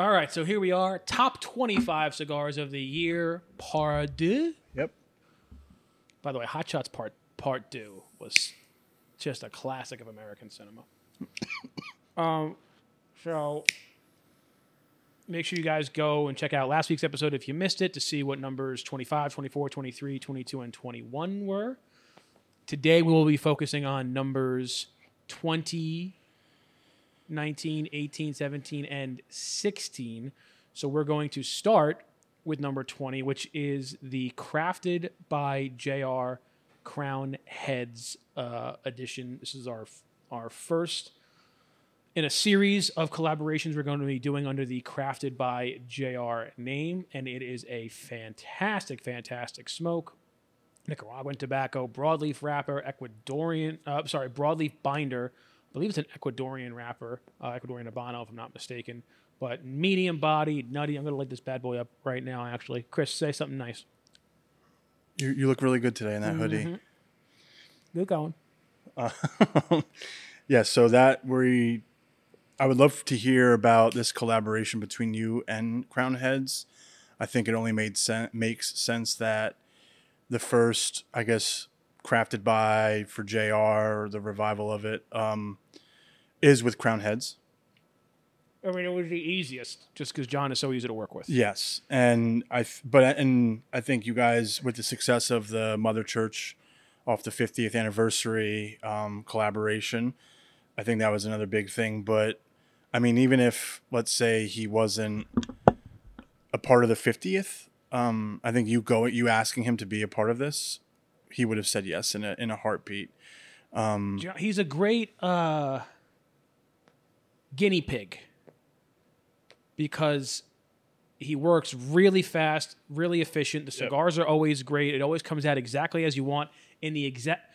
All right, so here we are. Top 25 cigars of the year, part deux. Yep. By the way, Hot Shots Part Part Two was just a classic of American cinema. um, so make sure you guys go and check out last week's episode if you missed it to see what numbers 25, 24, 23, 22, and 21 were. Today we will be focusing on numbers 20, 19, 18, 17, and 16. So we're going to start with number 20, which is the Crafted by JR Crowned Heads uh, edition. This is our our first in a series of collaborations we're going to be doing under the Crafted by JR name, and it is a fantastic, fantastic smoke. Nicaraguan tobacco, broadleaf wrapper, Ecuadorian, uh, sorry, broadleaf binder. I believe it's an Ecuadorian rapper, uh, Ecuadorian Habano, if I'm not mistaken. But medium body, nutty. I'm going to light this bad boy up right now, actually. Chris, say something nice. You, you look really good today in that hoodie. Good going. Yeah, so that we, I would love to hear about this collaboration between you and Crowned Heads. I think it only made sen- makes sense that the first, I guess, crafted by for JR, the revival of it, um, is with Crowned Heads. I mean, it was the easiest just because John is so easy to work with. Yes, and I but and I think you guys with the success of the Mother Church off the 50th anniversary um, collaboration, I think that was another big thing. But I mean, even if let's say he wasn't a part of the 50th, um, I think you go you asking him to be a part of this, he would have said yes in a in a heartbeat. Jo- He's a great uh, guinea pig because he works really fast, really efficient. The cigars are always great. It always comes out exactly as you want in the exact.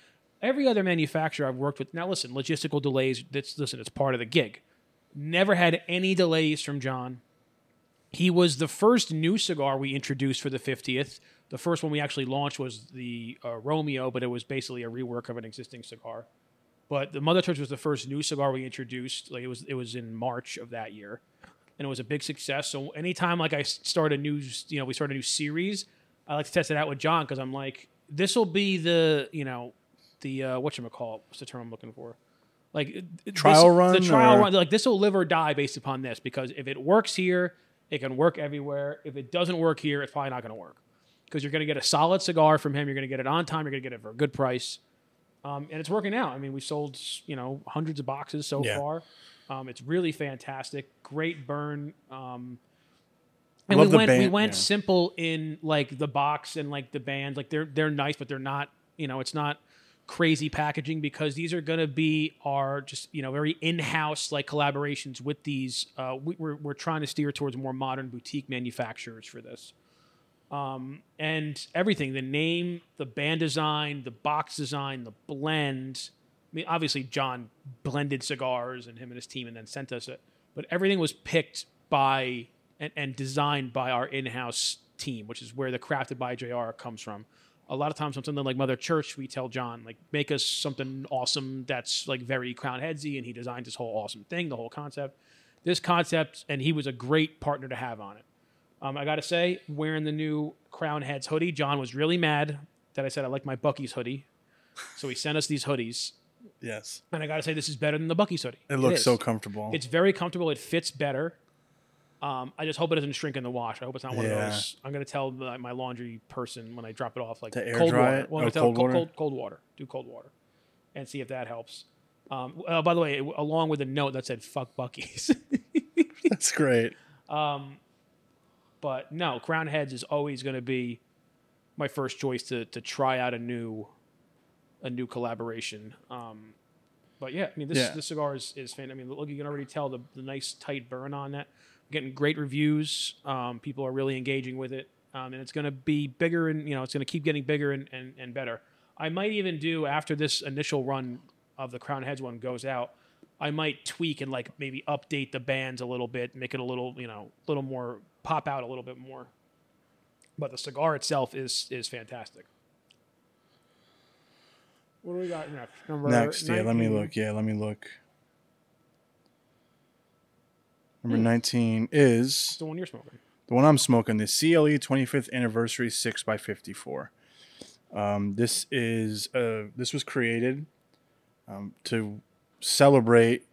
Every other manufacturer I've worked with. Now, listen, logistical delays. That's listen. It's part of the gig. Never had any delays from John. He was the first new cigar we introduced for the 50th. The first one we actually launched was the uh, Romeo, but it was basically a rework of an existing cigar. But the Mother Church was the first new cigar we introduced. Like it was, it was in March of that year, and it was a big success. So anytime like I start a new, you know, we start a new series, I like to test it out with John because I'm like, this will be the, you know, the uh, what you call What's the term I'm looking for? Like Trial this- run, The trial or- run. Like this will live or die based upon this because if it works here, it can work everywhere. If it doesn't work here, it's probably not going to work because you're going to get a solid cigar from him. You're going to get it on time. You're going to get it for a good price. Um, and it's working out. I mean, we sold you know hundreds of boxes so Yeah. far. Um, it's really fantastic. Great burn. Um, and Love we went we band- went yeah. simple in like the box and like the band. Like they're they're nice, but they're not. You know, it's not crazy packaging because these are going to be our just you know very in-house like collaborations with these. Uh, we, we're we're trying to steer towards more modern boutique manufacturers for this Um, and everything the name the band design the box design the blend i mean obviously john blended cigars and him and his team and then sent us it but everything was picked by and, and designed by our in-house team which is where the crafted by jr comes from a lot of times on something like mother church we tell john like make us something awesome that's like very crown headsy and he designed this whole awesome thing the whole concept this concept and he was a great partner to have on it um, I got to say, wearing the new Crowned Heads hoodie, John was really mad that I said I like my Buc-ee's hoodie. So he sent us these hoodies. Yes. And I got to say, this is better than the Buc-ee's hoodie. It looks is. so comfortable. It's very comfortable. It fits better. Um, I just hope it doesn't shrink in the wash. I hope it's not one Yeah. of those. I'm going to tell my, my laundry person when I drop it off, like To air cold dry water. it? Well, I'm Oh, cold cold, water? cold, cold water. Do cold water, and see if that helps. Um, uh, by the way, along with a note that said "fuck Buc-ee's." That's great. but no, Crowned Heads is always going to be my first choice to to try out a new a new collaboration. Um, but yeah, I mean this Yeah. this cigar is is fan. I mean, look, you can already tell the the nice tight burn on that. Getting great reviews. Um, people are really engaging with it, um, and it's going to be bigger and you know it's going to keep getting bigger and, and and better. I might even do after this initial run of the Crowned Heads one goes out. I might tweak and like maybe update the bands a little bit, make it a little, you know, a little more pop out a little bit more. But the cigar itself is is fantastic. What do we got next? Number Next, yeah, let me look. Yeah, let me look. Number 19 is the one you're smoking. the one I'm smoking, the CLE 25th anniversary 6x54. Um, this is uh, this was created um, to celebrate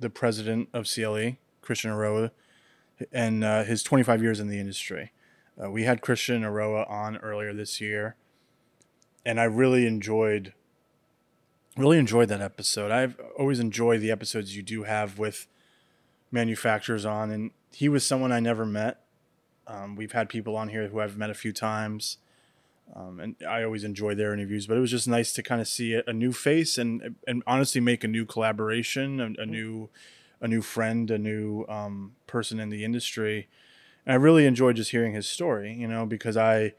the president of CLE, Christian Eiroa, and uh, his 25 years in the industry. Uh, we had Christian Eiroa on earlier this year, and I really enjoyed really enjoyed that episode. I've always enjoyed the episodes you do have with manufacturers on, and he was someone I never met. Um, we've had people on here who I've met a few times, um, and I always enjoy their interviews. But it was just nice to kind of see a, a new face and and honestly make a new collaboration, a, a new a new friend, a new um, person in the industry. And I really enjoyed just hearing his story, you know, because I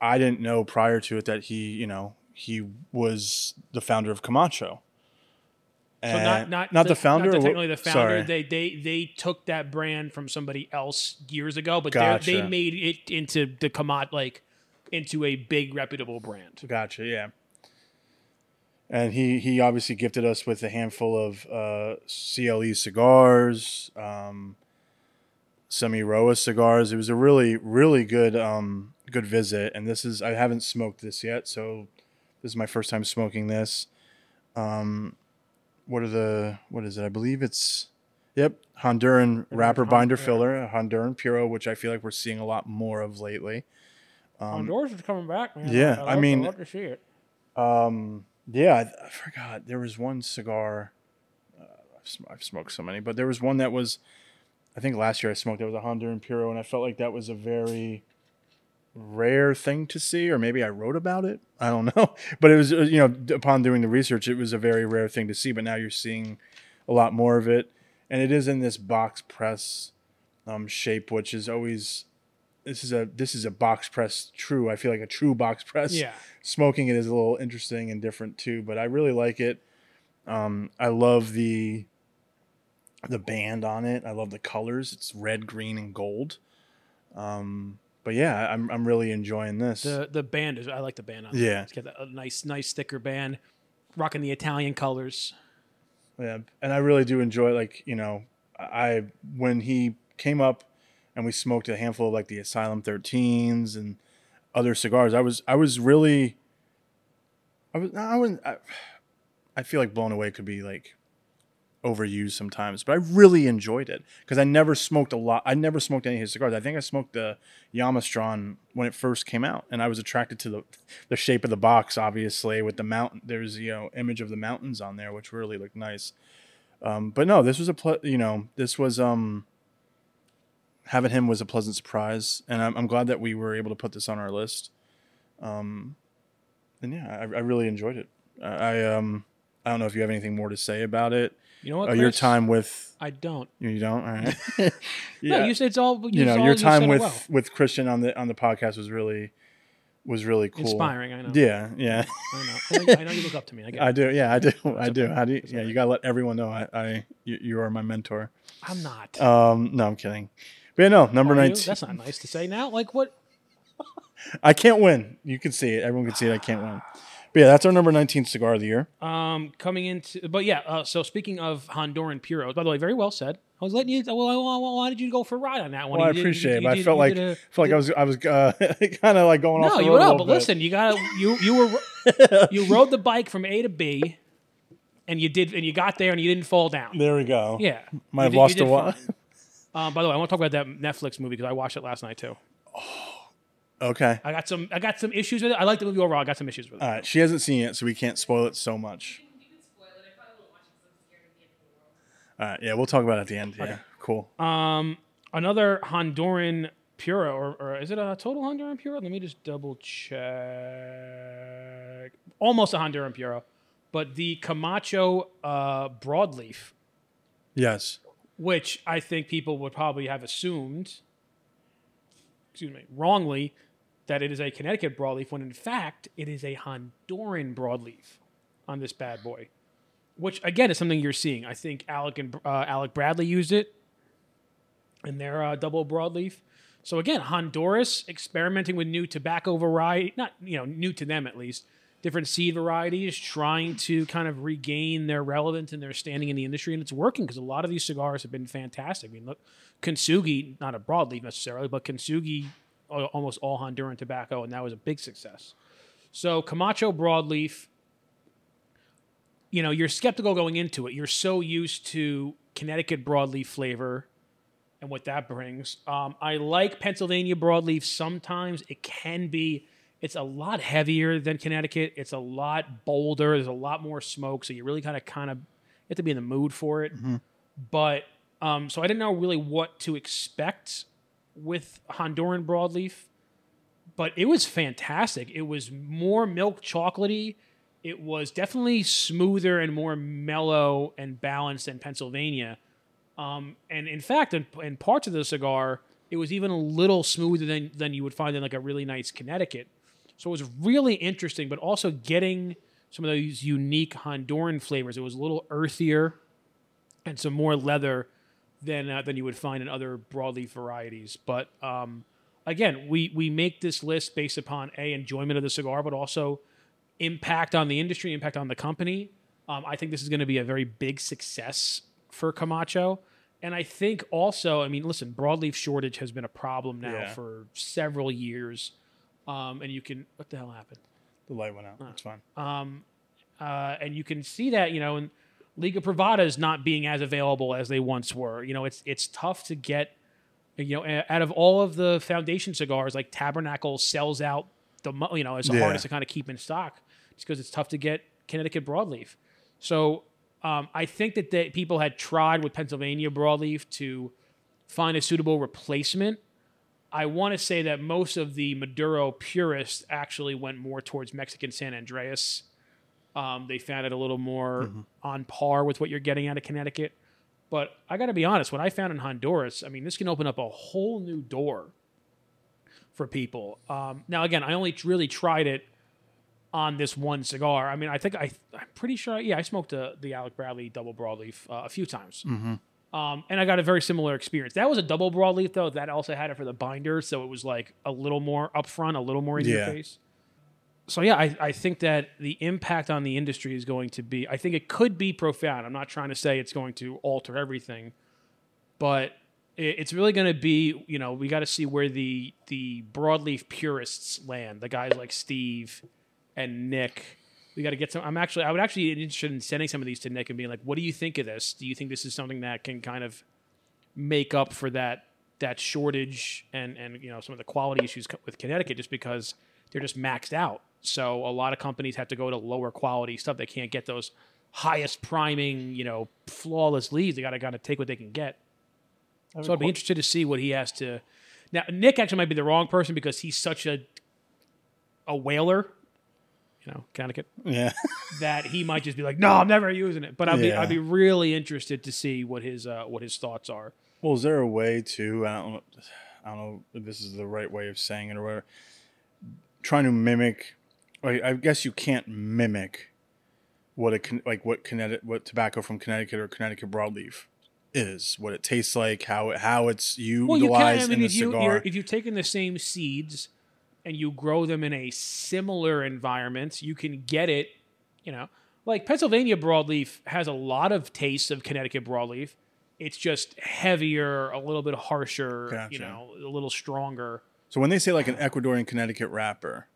I didn't know prior to it that he, you know, he was the founder of Camacho. So And- not not not the, founder. not what- technically the founder. Sorry. They they they took that brand from somebody else years ago, but they Gotcha. they made it into the Kamat like into a big reputable brand. Gotcha. Yeah. And he he obviously gifted us with a handful of uh, CLE cigars, um, some Eiroa cigars. It was a really really good um, good visit. And this is I haven't smoked this yet, so this is my first time smoking this. Um, what are the what is it? I believe it's yep Honduran wrapper binder yeah. filler, Honduran Puro, which I feel like we're seeing a lot more of lately. Honduras is coming back, man. yeah, I love- mean- love to see it. Um, yeah, I, I forgot. There was one cigar. Uh, I've, sm- I've smoked so many, but there was one that was, I think last year I smoked. That was a Honduran Puro, and I felt like that was a very rare thing to see, or maybe I wrote about it. I don't know, but it was uh, you know upon doing the research, it was a very rare thing to see. But now you're seeing a lot more of it, and it is in this box press um, shape, which is always. This is a this is a box press true. I feel like a true box press Yeah. smoking it is a little interesting and different too but i really like it um, i love the the band on it i love the colors it's red green and gold um, but yeah i'm, I'm really enjoying this The the band is I like the band on Yeah. it. It's got a nice nice thicker band, rocking the Italian colors. yeah and i really do enjoy like you know i when he came up and we smoked a handful of like the asylum 13s and other cigars i was i was really i was i wouldn't I, I feel like blown away could be like overused sometimes but i really enjoyed it because i never smoked a lot i never smoked any of his cigars. I think i smoked the Jamastran when it first came out and i was attracted to the the shape of the box obviously with the mountain there's you know image of the mountains on there which really looked nice. Um, but no this was a ple- you know this was um having him was a pleasant surprise and I'm, I'm glad that we were able to put this on our list. Um and yeah i, I really enjoyed it. I, I um i don't know if you have anything more to say about it You know what? uh, your time with I don't. you don't all right No, yeah you said it's all. You, you know all- your time it with well. with christian on the on the podcast was really was really cool inspiring. I know. yeah yeah I know. I, know you look up to me. I i do yeah i do i do how do you yeah you gotta let everyone know i i you, you are my mentor I'm not. um no i'm kidding but yeah, no number you? 19 That's not nice to say now. Like what? I can't win. You can see it. Everyone can see it. I can't win. But yeah, that's our number 19 cigar of the year. Um, coming into, but yeah. Uh, so speaking of Honduran puros, by the way, very well said. I was letting you. Well, why did you go for a ride on that one? Well, I did- appreciate you- it. you But I felt like a- felt like I was I was uh, kind of like going off No, you a know, but bit. listen, you got you you were you rode the bike from A to B, and you did and you got there and you didn't fall down. There we go. Yeah, Might have lost a did while. Um, by the way, I want to talk about that Netflix movie because I watched it last night too. Okay. I got some I got some issues with it. I like the movie overall. I got some issues with it. All right. She hasn't seen it, so we can't spoil it so much. You can spoil it. I probably won't watch it because I'm scared of the end of the world. All right. Yeah, we'll talk about it at the end. Yeah. Cool. Um, another Honduran Puro, or, or is it a total Honduran Puro? Let me just double check. Almost a Honduran Puro, but the Camacho uh, broadleaf, yes. which I think people would probably have assumed, excuse me, wrongly, that it is a Connecticut broadleaf, when in fact it is a Honduran broadleaf on this bad boy. Which again is something you're seeing. I think Alec and uh, Alec Bradley used it in their uh, double broadleaf. So again, Honduras experimenting with new tobacco variety, not you know new to them at least, different seed varieties, trying to kind of regain their relevance and their standing in the industry, and it's working because a lot of these cigars have been fantastic. I mean, look, Kintsugi, not a broadleaf necessarily, but Kintsugi, almost all Honduran tobacco, and that was a big success. So Camacho broadleaf, you know, you're skeptical going into it. You're so used to Connecticut broadleaf flavor and what that brings. Um, I like Pennsylvania broadleaf. Sometimes it can be. It's a lot heavier than Connecticut. It's a lot bolder. There's a lot more smoke, so you really kind of kind of have to be in the mood for it. But um, so I didn't know really what to expect with Honduran broadleaf, but it was fantastic. It was more milk chocolatey. It was definitely smoother and more mellow and balanced than Pennsylvania. Um, and in fact, in, in parts of the cigar, it was even a little smoother than, than you would find in like a really nice Connecticut. So it was really interesting, but also getting some of those unique Honduran flavors. It was a little earthier and some more leather than uh, than you would find in other broadleaf varieties. But um, again, we we make this list based upon a enjoyment of the cigar, but also impact on the industry, impact on the company. Um, I think this is going to be a very big success for Camacho. And I think also, I mean, listen, broadleaf shortage has been a problem now Yeah. for several years. Um, and you can, what the hell happened? The light went out. That's fine. uh, and you can see that you know in Liga Privada is not being as available as they once were. You know, it's it's tough to get. You know, out of all of the foundation cigars, like Tabernacle sells out the you know it's the Yeah. hardest to kind of keep in stock, just because it's tough to get Connecticut broadleaf. So um, I think that they, people had tried with Pennsylvania broadleaf to find a suitable replacement. I want to say that most of the Maduro purists actually went more towards Mexican San Andreas. Um, they found it a little more on par with what you're getting out of Connecticut. But I got to be honest, what I found in Honduras, I mean, this can open up a whole new door for people. Um, now, again, I only really tried it on this one cigar. I mean, I think I, I'm pretty sure, yeah, I smoked a, the Alec Bradley double broadleaf uh, a few times. Um, and I got a very similar experience. That was a double broadleaf, though. That also had it for the binder, so it was like a little more upfront, a little more in your Yeah. face. So yeah, I, I think that the impact on the industry is going to be. I think it could be profound. I'm not trying to say it's going to alter everything, but it, it's really going to be. You know, we got to see where the the broadleaf purists land. The guys like Steve and Nick. We got to get some. I'm actually. I would actually be interested in sending some of these to Nick and being like, "What do you think of this? Do you think this is something that can kind of make up for that that shortage and and you know some of the quality issues with Connecticut just because they're just maxed out. So a lot of companies have to go to lower quality stuff. They can't get those highest priming, you know, flawless leads. They got to kind of take what they can get. So I'd be interested to see what he has to. Now Nick actually might be the wrong person because he's such a a whaler, you know, Connecticut Yeah. that he might just be like, "No, I'm never using it." But I'd be Yeah. I'd be really interested to see what his uh, what his thoughts are. Well, is there a way to I don't know, I don't know if this is the right way of saying it or whatever. Trying to mimic, I guess you can't mimic what a like what Connecticut what tobacco from Connecticut or Connecticut broadleaf is, what it tastes like, how it how it's Well, utilized you can. I mean, in the if you cigar. if you've taken the same seeds and you grow them in a similar environment, you can get it. You know, like Pennsylvania broadleaf has a lot of tastes of Connecticut broadleaf. It's just heavier, a little bit harsher. You know, a little stronger. so when they say like an Ecuadorian Connecticut wrapper,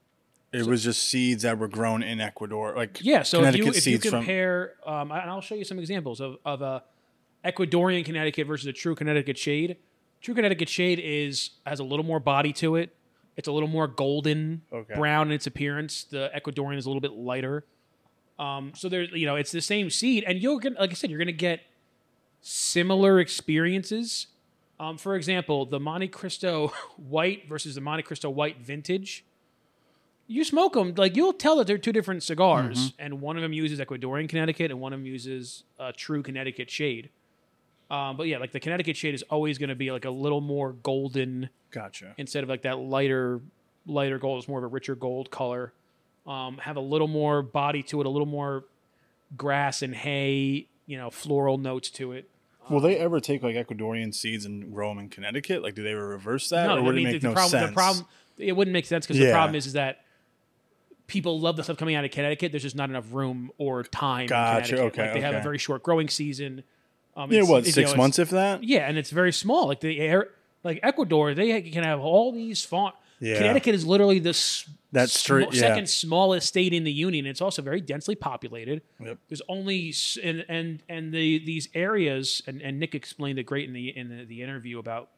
it was just seeds that were grown in Ecuador, like Yeah, so if you if you seeds from compare, um, and I'll show you some examples of of a Ecuadorian Connecticut versus a true Connecticut shade. True Connecticut shade is has a little more body to it. It's a little more golden Okay. brown in its appearance. The Ecuadorian is a little bit lighter. Um, so there's you know it's the same seed, and you're gonna like I said you're gonna get similar experiences. Um, for example, the Montecristo White versus the Montecristo White Vintage you smoke them like you'll tell that they're two different cigars. And one of them uses ecuadorian connecticut and one of them uses a true connecticut shade. Um, but yeah like the connecticut shade is always going to be like a little more golden Gotcha. instead of like that lighter lighter gold. It's more of a richer gold color. Um, have a little more body to it a little more grass and hay you know floral notes to it. Will they ever take like Ecuadorian seeds and grow them in Connecticut? Like, do they ever reverse that, or I would mean, it make the no problem, sense? The problem, it wouldn't make sense because the problem is, is that people love the stuff coming out of Connecticut. There's just not enough room or time. in Gotcha, Connecticut. okay, Like, they have a very short growing season. Um, Yeah, what it's, you six know, months if that? Yeah, and it's very small. Like the air, like Ecuador, they can have all these farm. Yeah. Connecticut is literally the s- That's straight- yeah. second smallest state in the union. It's also very densely populated. Yep. There's only and and and the these areas and, and Nick explained it great in the in the, the interview about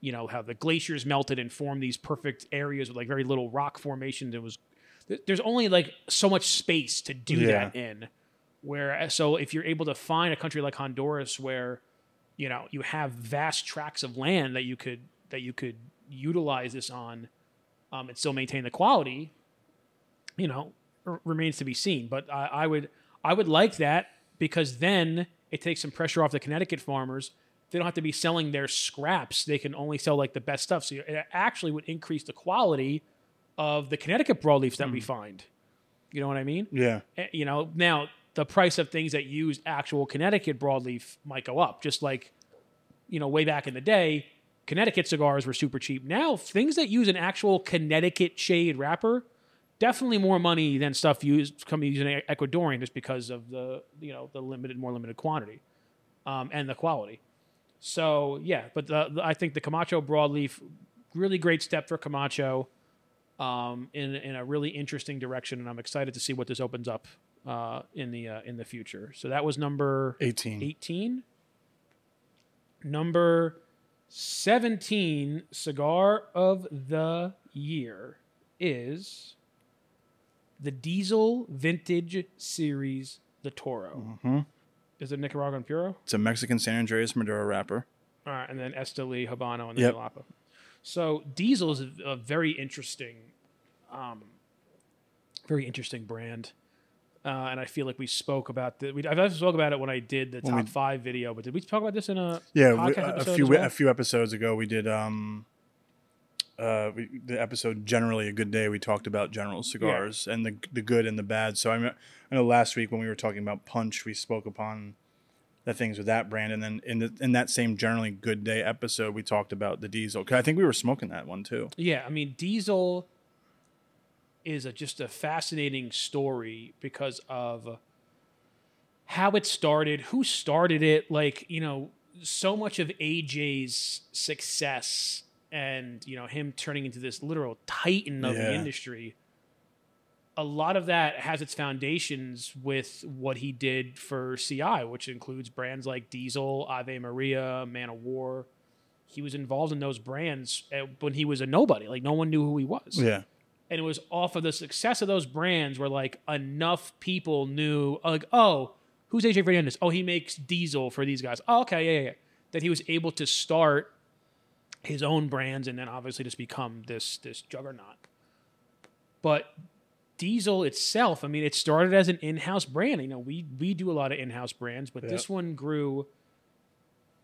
you know how the glaciers melted and formed these perfect areas with like very little rock formation. It was there's only like so much space to do Yeah. that in. Where so if you're able to find a country like Honduras where you know you have vast tracts of land that you could that you could utilize this on um, and still maintain the quality you know r- remains to be seen but I, I would i would like that because then it takes some pressure off the connecticut farmers they don't have to be selling their scraps they can only sell like the best stuff so it actually would increase the quality of the connecticut broadleafs that we find. You know what i mean? Yeah. Eh, you know now the price of things that use actual connecticut broadleaf might go up just like you know way back in the day connecticut cigars were super cheap. Now things that use an actual connecticut shade wrapper definitely more money than stuff used coming using ecuadorian just because of the you know the limited more limited quantity um, and the quality. So yeah but the, the- i think the camacho broadleaf really great step for camacho um, in in a really interesting direction, and I'm excited to see what this opens up uh, in the uh, in the future. So that was number 18. 18. Number 17 cigar of the year is the Diesel Vintage Series, the Toro. Mhm. Is it Nicaraguan Puro? It's a Mexican San Andreas Maduro wrapper. All right, and then Esteli, Habano, and then Yep. Jalapa. So Diesel is a, a very interesting, um, very interesting brand, uh, and I feel like we spoke about the. We, I spoke about it when I did the When top we- five video, but did we talk about this in a Yeah, we, podcast a few well? a few episodes ago we did um uh we, the episode generally a good day we talked about general cigars and the the good and the bad. So I mean, I know last week when we were talking about punch we spoke upon the things with that brand and then in the, in that same generally good day episode we talked about the diesel 'Cause I think we were smoking that one too. Yeah, I mean, Diesel is a, just a fascinating story because of how it started, who started it. Like, you know, so much of AJ's success and, you know, him turning into this literal titan of the industry. A lot of that has its foundations with what he did for CI, which includes brands like Diesel, Ave Maria, Man of War he was involved in those brands when he was a nobody. Like no one knew who he was. Yeah. And it was off of the success of those brands where like enough people knew like, oh, who's AJ Fernandez? Oh, he makes diesel for these guys. Oh, okay, yeah, yeah, yeah. That he was able to start his own brands and then obviously just become this this juggernaut. But Diesel itself, I mean, it started as an in-house brand. You know, we we do a lot of in-house brands, but this one grew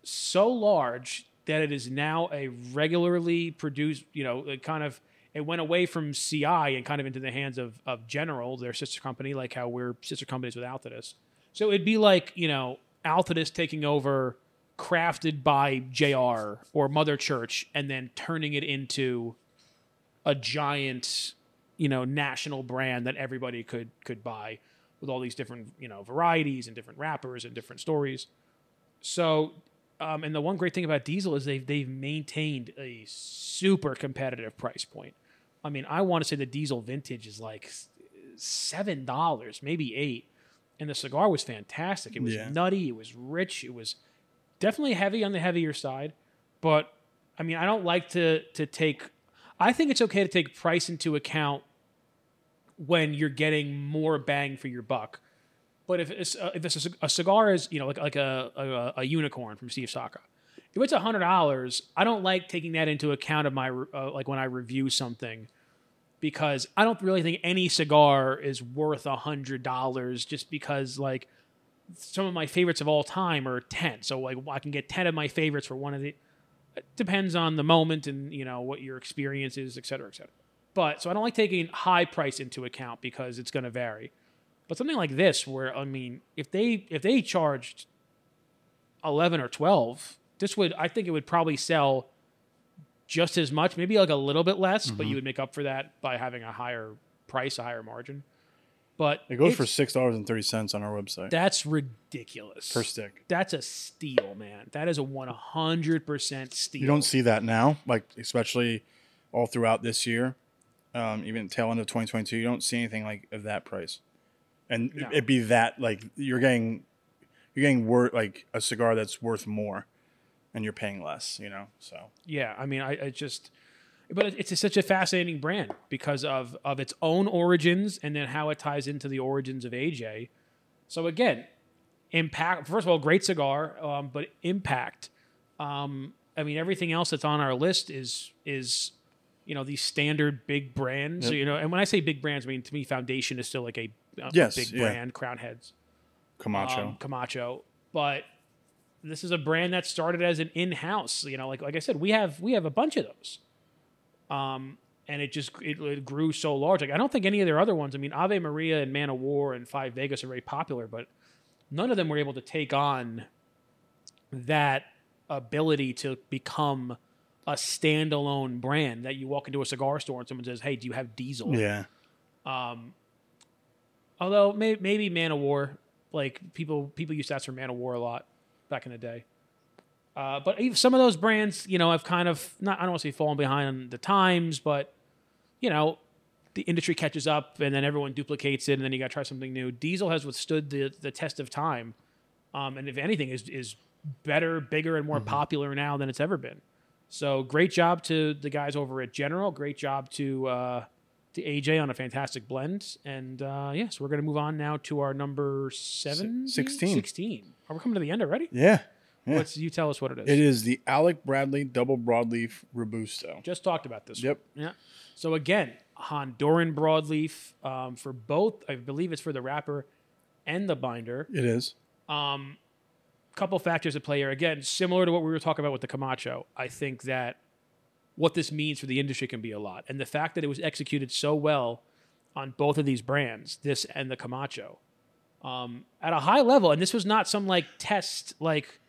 so large that it is now a regularly produced, you know, kind of it went away from CI and kind of into the hands of of General, their sister company, like how we're sister companies with Altadis. So it'd be like, you know, Altadis taking over crafted by JR or Mother Church and then turning it into a giant, you know, national brand that everybody could could buy with all these different, you know, varieties and different wrappers and different stories. So, um, and the one great thing about Diesel is they've they've maintained a super competitive price point. I mean, I want to say the Diesel Vintage is like seven dollars, maybe eight, and the cigar was fantastic. It was Yeah. nutty, it was rich, it was definitely heavy on the heavier side, but I mean, I don't like to to take. I think it's okay to take price into account when you're getting more bang for your buck. But if it's uh, if it's a, a cigar is you know like like a, a, a unicorn from Steve Saka, if it's a hundred dollars, I don't like taking that into account of my uh, like when I review something, because I don't really think any cigar is worth a hundred dollars just because like some of my favorites of all time are ten, so like I can get ten of my favorites for one of the. It depends on the moment and you know what your experience is, et cetera, et cetera. But so I don't like taking high price into account because it's going to vary. But something like this, where I mean, if they if they charged eleven or twelve, this would I think it would probably sell just as much, maybe like a little bit less, but you would make up for that by having a higher price, a higher margin. But It goes for six dollars and thirty cents on our website that's ridiculous per stick. That's a steal, man. That is a one hundred percent steal. You don't see that now, like especially all throughout this year, um, even tail end of 2022. You don't see anything like of that price, and No. it'd be that like you're getting you're getting worth like a cigar that's worth more, and you're paying less. You know, so Yeah, I mean, I, I just, but it- it's such a fascinating brand because of of its own origins and then how it ties into the origins of AJ. So again, impact. First of all, great cigar, um, but impact. Um, I mean, everything else that's on our list is is you know these standard big brands. Yep. You know, and when I say big brands, I mean to me, Foundation is still like a, a Yes, big yeah. brand. Crowned Heads. Camacho. um, Camacho. But this is a brand that started as an in-house. You know, like like I said, we have we have a bunch of those. Um, and it just it, it grew so large. Like I don't think any of their other ones. I mean, Ave Maria and Man of War and Five Vegas are very popular, but none of them were able to take on that ability to become a standalone brand that you walk into a cigar store and someone says, "Hey, do you have Diesel?" yeah, Although may, maybe Man of War, like people people used to ask for Man of War a lot back in the day. Uh, but some of those brands, you know, have kind of not I don't want to say fallen behind the times, but you know, the industry catches up and then everyone duplicates it, and then you got to try something new. Diesel has withstood the the test of time, um, and if anything, is is better, bigger, and more popular now than it's ever been. So great job to the guys over at General. Great job to uh, to AJ on a fantastic blend. And uh, yes, we're going to move on now to our number seven, 16. 16. Are we coming to the end already? yeah, yeah. What's you tell us what it is? It is the Alec Bradley double broadleaf robusto. Just talked about this. Yep. One. Yeah. So again, Honduran broadleaf um, for both. I believe it's for the wrapper and the binder. It is. Um, couple factors at play here. Again, similar to what we were talking about with the Camacho, I think that what this means for the industry can be a lot. And the fact that it was executed so well on both of these brands, this and the Camacho, um, at a high level, and this was not some like test, like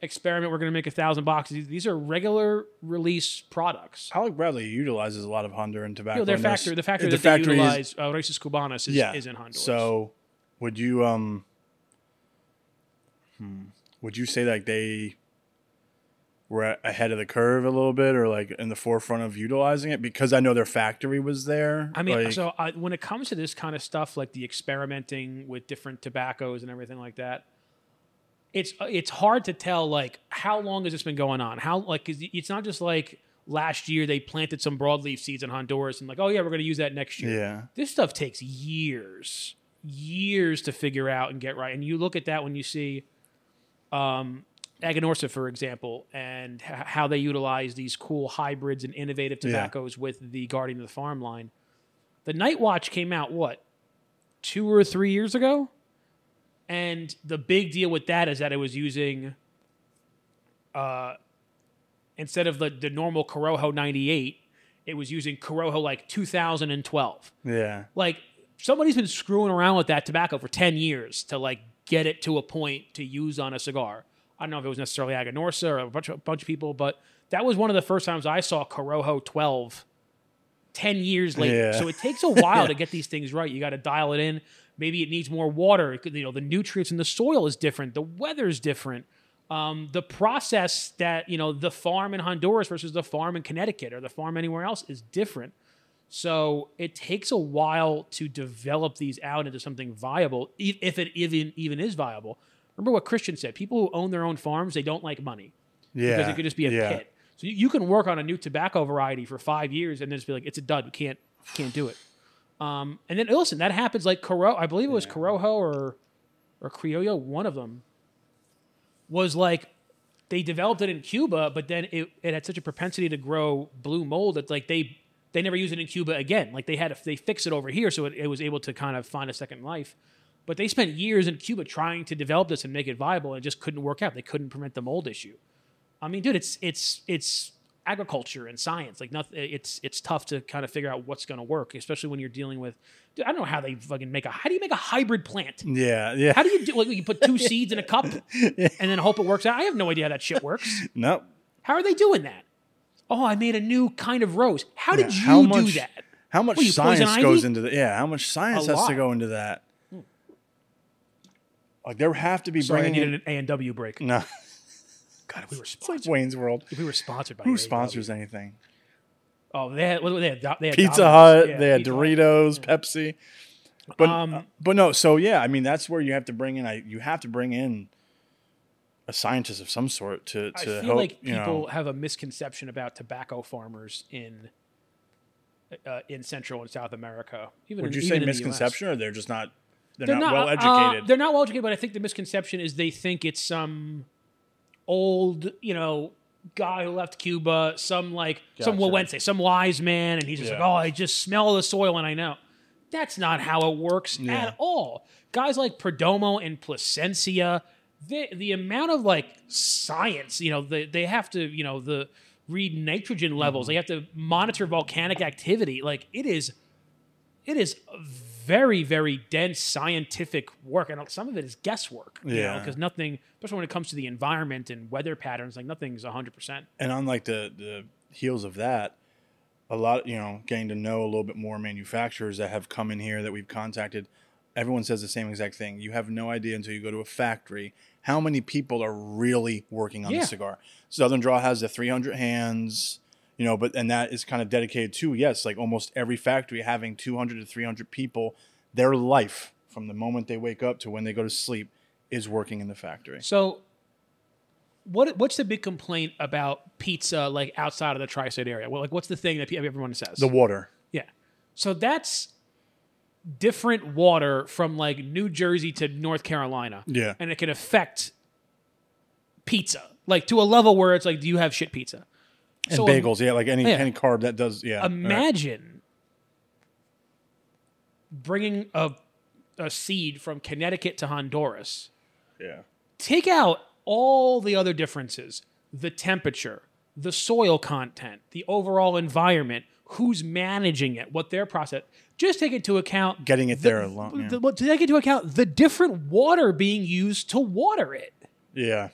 experiment, we're going to make a thousand boxes. These are regular release products. Alec Bradley utilizes a lot of Honduran tobacco. You know, their factory, the factory The that they factory is- uh, Raíces Cubanas, is, yeah, is in Honduras. So, would you um, hmm, would you say like they were ahead of the curve a little bit, or like in the forefront of utilizing it? Because I know their factory was there. I mean, like- so uh, when it comes to this kind of stuff, like the experimenting with different tobaccos and everything like that, it's uh, it's hard to tell like how long has this been going on? How like 'cause it's not just like last year they planted some broadleaf seeds in Honduras and like oh yeah we're going to use that next year. yeah, This stuff takes years, years to figure out and get right. And you look at that when you see um, Aganorsa, for example, and h- how they utilize these cool hybrids and innovative Yeah. tobaccos with the Guardian of the Farm line. The Night Watch came out, what, two or three years ago? And the big deal with that is that it was using, uh, instead of the, the normal Corojo 98, it was using Corojo like 2012 yeah, like somebody's been screwing around with that tobacco for 10 years to like get it to a point to use on a cigar. I don't know if it was necessarily Aganorsa or a bunch of, a bunch of people, but that was one of the first times I saw Corojo 12 10 years later. Yeah. So it takes a while to get these things right. You got to dial it in. Maybe it needs more water. Could- you know, the nutrients in the soil is different. The weather is different. Um, the process that, you know, the farm in Honduras versus the farm in Connecticut or the farm anywhere else is different. So it takes a while to develop these out into something viable, if it even even is viable. Remember what Christian said: people who own their own farms they don't like money yeah. because it could just be a yeah. pit. So you, you can work on a new tobacco variety for five years and then just be like, it's a dud. We can't can't do it. Um, and then listen, that happens like Coro. I believe it was Corojo or or Criollo. One of them was like they developed it in Cuba, but then it, it had such a propensity to grow blue mold that like they they never used it in Cuba again. Like they had to, they fix it over here, so it, it was able to kind of find a second life. But they spent years in Cuba trying to develop this and make it viable, and it just couldn't work out. They couldn't prevent the mold issue. I mean, dude, it's it's it's agriculture and science. Like nothing, it's it's tough to kind of figure out what's going to work, especially when you're dealing with. Dude, I don't know how they fucking make a. How do you make a hybrid plant? Yeah, yeah. How do you do? Like, you put two seeds in a cup and then hope it works out. I have no idea how that shit works. no. How are they doing that? Oh, I made a new kind of rose. How did Yeah, you how do much- that? How much science goes into the yeah? How much science A has to go into that? Like there have to be Sorry, I bringing needed in, an A and W break. no. God, if we were It's like. Wayne's World. if we were sponsored by Who A&W. sponsors anything? Oh, they had, they had, they had Pizza Domino's. Hut. Yeah, they had Pizza Hut. Doritos, Pepsi. But Um, but no. So yeah, I mean that's where you have to bring in. I you have to bring in a scientist of some sort to I to feel help. like you people know, have a misconception about tobacco farmers in uh, in Central and South America. Even would in, you say misconception, or they're just not they're, They're not, not well uh, educated? they're not well educated, but I think the misconception is they think it's some old, you know, guy who left Cuba, some like some Gotcha. Wawense, some wise man, and he's just Yeah. like, oh, I just smell the soil and I know. That's not how it works Yeah. at all. Guys like Perdomo and Plasencia, the the amount of like science, you know, they, they have to, you know, the read nitrogen levels, Mm-hmm. they have to monitor volcanic activity. Like it is it is very very dense scientific work and some of it is guesswork Yeah. because nothing especially when it comes to the environment and weather patterns like nothing's 100% and on like the the heels of that, a lot you know getting to know a little bit more manufacturers that have come in here that we've contacted. Everyone says the same exact thing. You have no idea until you go to a factory how many people are really working on Yeah. the cigar. Southern Draw has the 300 hands, you know, but and that is kind of dedicated to yes, like almost every factory having 200 to 300 people. Their life from the moment they wake up to when they go to sleep is working in the factory. so what what's the big complaint about pizza like outside of the tri-state area well like what's the thing that everyone says The water. yeah so that's different water from like new jersey to north carolina Yeah. and it can affect pizza like to a level where it's like do you have shit pizza And So, bagels, yeah, like any yeah. any carb that does, yeah. right. imagine bringing a, a seed from Connecticut to Honduras. Yeah. Take out all the other differences the temperature, the soil content, the overall environment, who's managing it, what their process. Just take into account Getting it the- there alone. Yeah. the- take into account the different water being used to water it. yeah.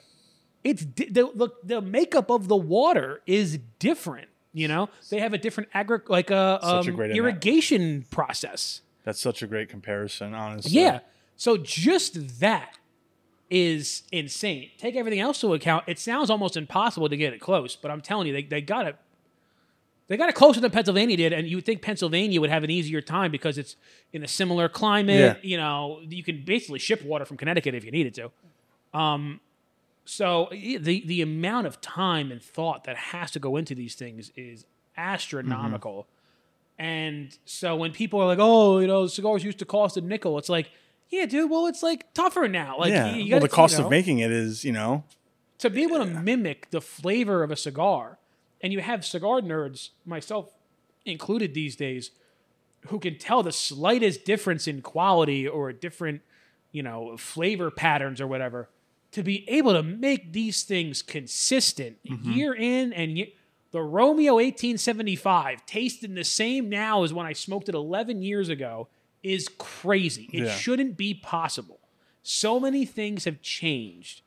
It's di- the, the the makeup of the water is different. You know, they have a different agri like a, Such a um, great ana- irrigation process. That's such a great comparison, honestly. Yeah. So just that is insane. Take everything else to account. It sounds almost impossible to get it close, but I'm telling you, they, they got it. They got it closer than Pennsylvania did, and you would think Pennsylvania would have an easier time because it's in a similar climate. You know, you can basically ship water from Connecticut if you needed to. Um, so the the amount of time and thought that has to go into these things is astronomical. Mm-hmm. And so when people are like, "Oh, you know, cigars used to cost a nickel," it's like, "Yeah, dude. Well, it's like tougher now. Like, yeah. you, you well, the cost you know, of making it is, you know, to be able to mimic the flavor of a cigar, and you have cigar nerds, myself included these days, who can tell the slightest difference in quality or a different, you know, flavor patterns or whatever. To be able to make these things consistent Mm-hmm. year in and year. The Romeo 1875, tasting the same now as when I smoked it 11 years ago, is crazy. It Yeah. shouldn't be possible. So many things have changed.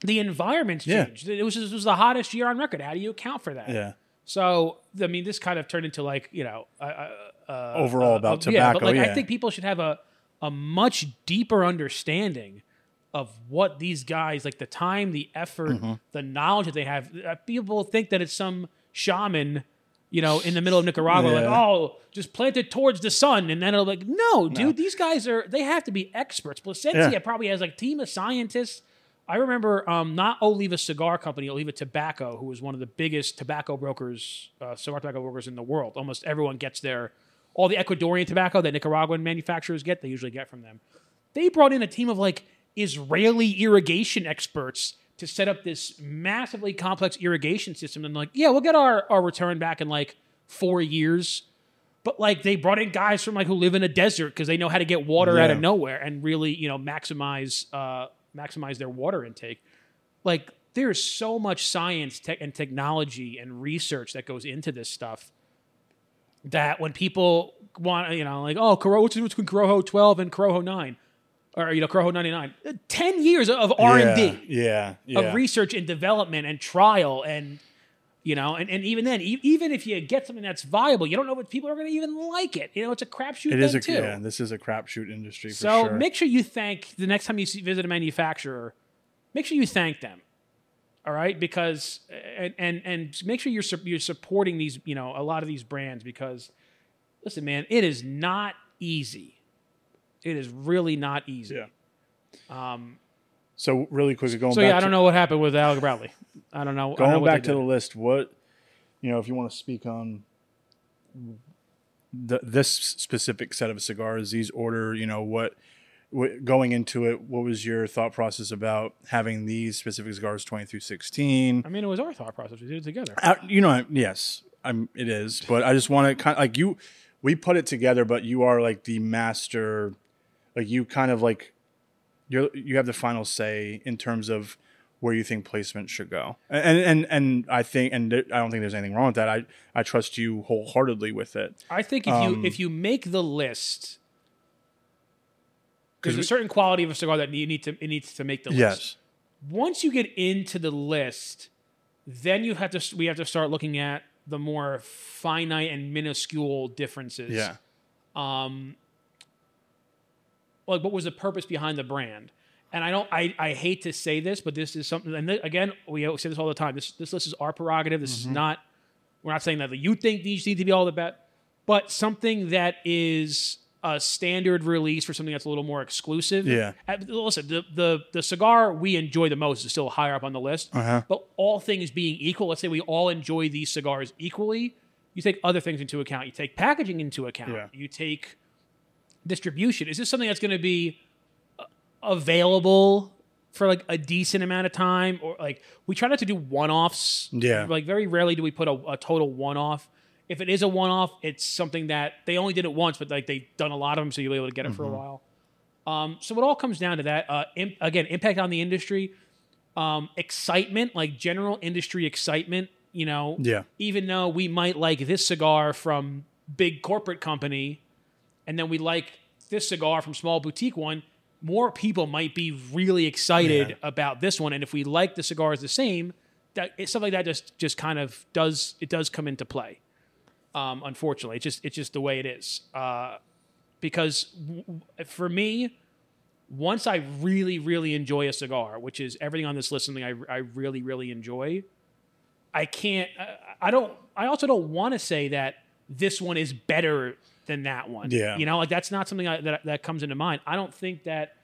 The environment's Yeah. changed. It was, it was the hottest year on record. How do you account for that? yeah. So, I mean, this kind of turned into like, you know, uh, uh, Overall uh, about uh, yeah, but like, Yeah. I think people should have a, a much deeper understanding of what these guys, like the time, the effort, Mm-hmm. the knowledge that they have. Uh, people think that it's some shaman, you know, in the middle of Nicaragua, like, oh, just plant it towards the sun. And then it'll like, no, dude, these guys are, they have to be experts. Plasencia Yeah. probably has like a team of scientists. I remember um, not Oliva Cigar Company, Oliva Tobacco, who was one of the biggest tobacco brokers, uh, cigar tobacco brokers in the world. Almost everyone gets their, all the Ecuadorian tobacco that Nicaraguan manufacturers get, they usually get from them. They brought in a team of like Israeli irrigation experts to set up this massively complex irrigation system. And like, yeah, we'll get our, our return back in like four years. But like they brought in guys from like who live in a desert because they know how to get water out of nowhere and really, you know, maximize uh, maximize their water intake. Like there's so much science tech and technology and research that goes into this stuff that when people want, you know, like, oh, what's the difference between Corojo 12 and Corojo 9? Or, you know, Corojo 99. Uh, 10 years of R&D Yeah. Yeah. of research and development and trial and You know, and, and even then, e- even if you get something that's viable, you don't know if people are going to even like it. You know, it's a crapshoot It is a too. yeah. This is a crapshoot industry for So sure. make sure you thank the next time you see, visit a manufacturer. Make sure you thank them. All right, because and and, and make sure you're su- you're supporting these you know a lot of these brands because listen, man, it is not easy. It is really not easy. yeah. Um, So really quickly going so back yeah, I don't know what happened with Alec Bradley. I don't know. I don't know going back to the list, what you know, if you want to speak on the, this specific set of cigars, these order, you know, what, what going into it, what was your thought process about having these specific cigars, twenty through sixteen? I mean, it was our thought process. We did it together. Uh, you know, yes, I'm. It is, but I just want to kind of like you. We put it together, but you are like the master. Like you kind of like you. You have the final say in terms of where you think placement should go, and and and I think, and there- I don't think there's anything wrong with that. I I trust you wholeheartedly with it. I think if Um, you if you make the list, because there's a certain quality of a cigar that you need to it needs to make the list. Yes. Once you get into the list, then you have to we have to start looking at the more finite and minuscule differences. Yeah. Um. Like, what was the purpose behind the brand? And I don't. I, I hate to say this, but this is something. And th- again, we say this all the time. This this list is our prerogative. This Mm-hmm. is not. We're not saying that you think these need to be all the best, but something that is a standard release for something that's a little more exclusive. Yeah. Uh, Listen, the, the the cigar we enjoy the most is still higher up on the list. Uh-huh. But all things being equal, let's say we all enjoy these cigars equally. You take other things into account. You take packaging into account. Yeah. You take distribution. Is this something that's going to be uh, available for like a decent amount of time, or like we try not to do one-offs? Yeah. Like very rarely do we put a, a total one-off. If it is a one-off, it's something that they only did it once, but like they've done a lot of them, so you'll be able to get it for Mm-hmm. a while. Um, so it all comes down to that. Uh, im- again, impact on the industry, um, excitement, like general industry excitement. You know, Yeah. even though we might like this cigar from big corporate company, and then we like this cigar from small boutique one, more people might be really excited Yeah. about this one. And if we like the cigars the same, that it's something like that just just kind of does it does come into play. Um, unfortunately, it's just it's just the way it is. Uh, because w- for me, once I really, really enjoy a cigar, which is everything on this list, something I, I really, really enjoy, I can't, I, I don't, I also don't want to say that this one is better than that one. Yeah. You know, like that's not something I, that, that comes into mind. I don't think that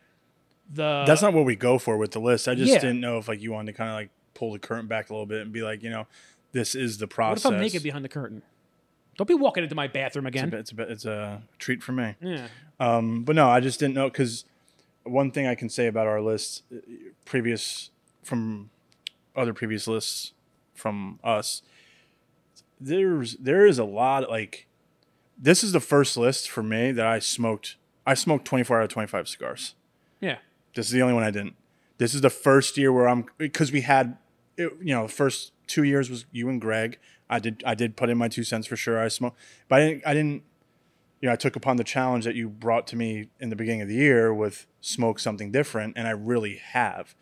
the, That's not what we go for with the list. I just yeah. didn't know if like you wanted to kind of like pull the curtain back a little bit and be like, you know, this is the what process. if I'm naked behind the curtain? Don't be walking into my bathroom again. It's a, it's a treat for me. yeah. Um, but no, I just didn't know because one thing I can say about our list, uh, previous from other previous lists from us, there's there is a lot like this is the first list for me that I smoked. I smoked 24 out of 25 cigars. Yeah. This is the only one I didn't. This is the first year where I'm because we had, it, you know, the first two years was you and Greg. I did I did put in my two cents for sure. I smoked, but I didn't I didn't. You know, I took upon the challenge that you brought to me in the beginning of the year with smoke something different, and I really have.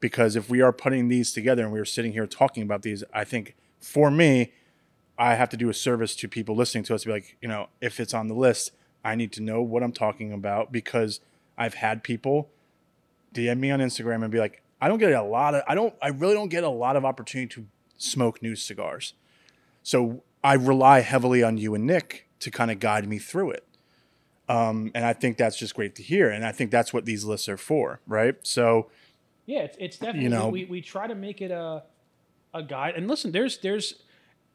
Because if we are putting these together and we are sitting here talking about these, I think for me, I have to do a service to people listening to us to be like, you know, if it's on the list, I need to know what I'm talking about because I've had people DM me on Instagram and be like, I don't get a lot of, I don't, I really don't get a lot of opportunity to smoke new cigars. So I rely heavily on you and Nick to kind of guide me through it. Um, and I think that's just great to hear. And I think that's what these lists are for, right? So, Yeah, it's, it's definitely know- we, we try to make it a a guide. And listen, there's there's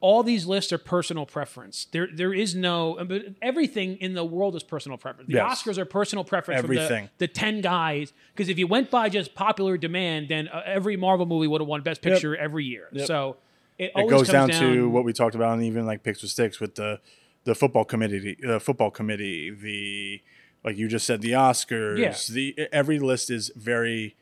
all these lists are personal preference. There there is no but everything in the world is personal preference. The Yes. Oscars are personal preference Everything. the, the 10 guys because if you went by just popular demand, then uh, every Marvel movie would have won best picture every year. So it, it goes down, comes to what we talked about and even like picks with sticks with the the football committee the football committee the like you just said the oscars Yeah. the every list is very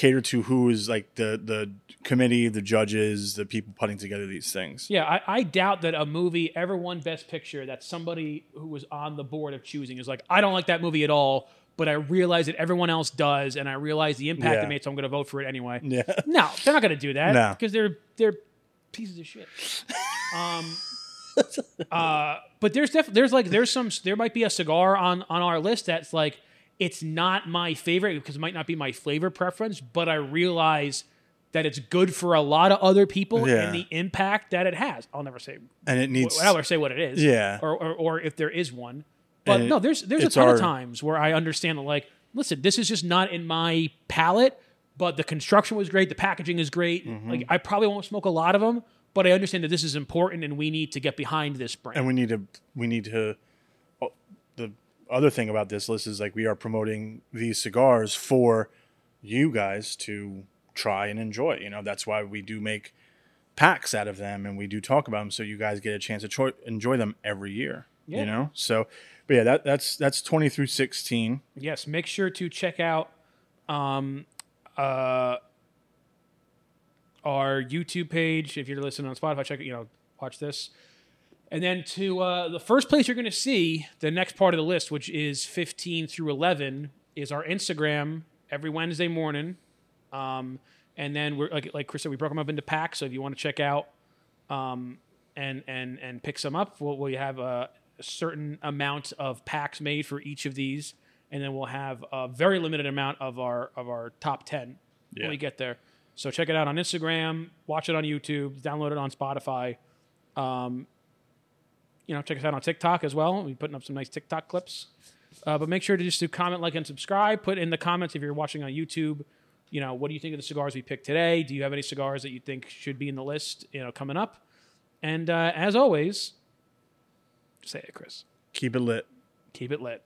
catered to who is like the the committee the judges the people putting together these things Yeah, I, I doubt that a movie ever won Best Picture that somebody who was on the board of choosing is like, I don't like that movie at all, but I realize that everyone else does, and I realize the impact Yeah. it made, so I'm going to vote for it anyway. yeah No, they're not going to do that No. because they're they're pieces of shit. Um, uh, but there's definitely there's like there's some there might be a cigar on on our list that's like it's not my favorite because it might not be my flavor preference, but I realize that it's good for a lot of other people Yeah. and the impact that it has. I'll never say and it needs I'll never say what it is. Yeah. Or or, or if there is one. But And no, there's there's a ton our- of times where I understand that like, listen, this is just not in my palate, but the construction was great, the packaging is great. Mm-hmm. Like I probably won't smoke a lot of them, but I understand that this is important and we need to get behind this brand. and we need to we need to oh, the other thing about this list is like we are promoting these cigars for you guys to try and enjoy you know that's why we do make packs out of them and we do talk about them so you guys get a chance to choi- enjoy them every year Yeah. you know so but yeah that that's that's 20 through 16 yes, make sure to check out um uh our YouTube page if you're listening on Spotify. Check it, you know, watch this. And then to uh, the first place you're going to see the next part of the list, which is 15 through 11, is our Instagram every Wednesday morning. Um, and then we're like like Chris said, we broke them up into packs. So if you want to check out um, and and and pick some up, we'll, we have a, a certain amount of packs made for each of these, and then we'll have a very limited amount of our of our top ten Yeah. when we get there. So check it out on Instagram, watch it on YouTube, download it on Spotify. Um, you know, check us out on TikTok as well. We're putting up some nice TikTok clips. Uh, but make sure to just do comment, like, and subscribe. Put in the comments if you're watching on YouTube. You know, what do you think of the cigars we picked today? Do you have any cigars that you think should be in the list? You know, coming up. And uh, as always, say it, Chris. keep it lit Keep it lit.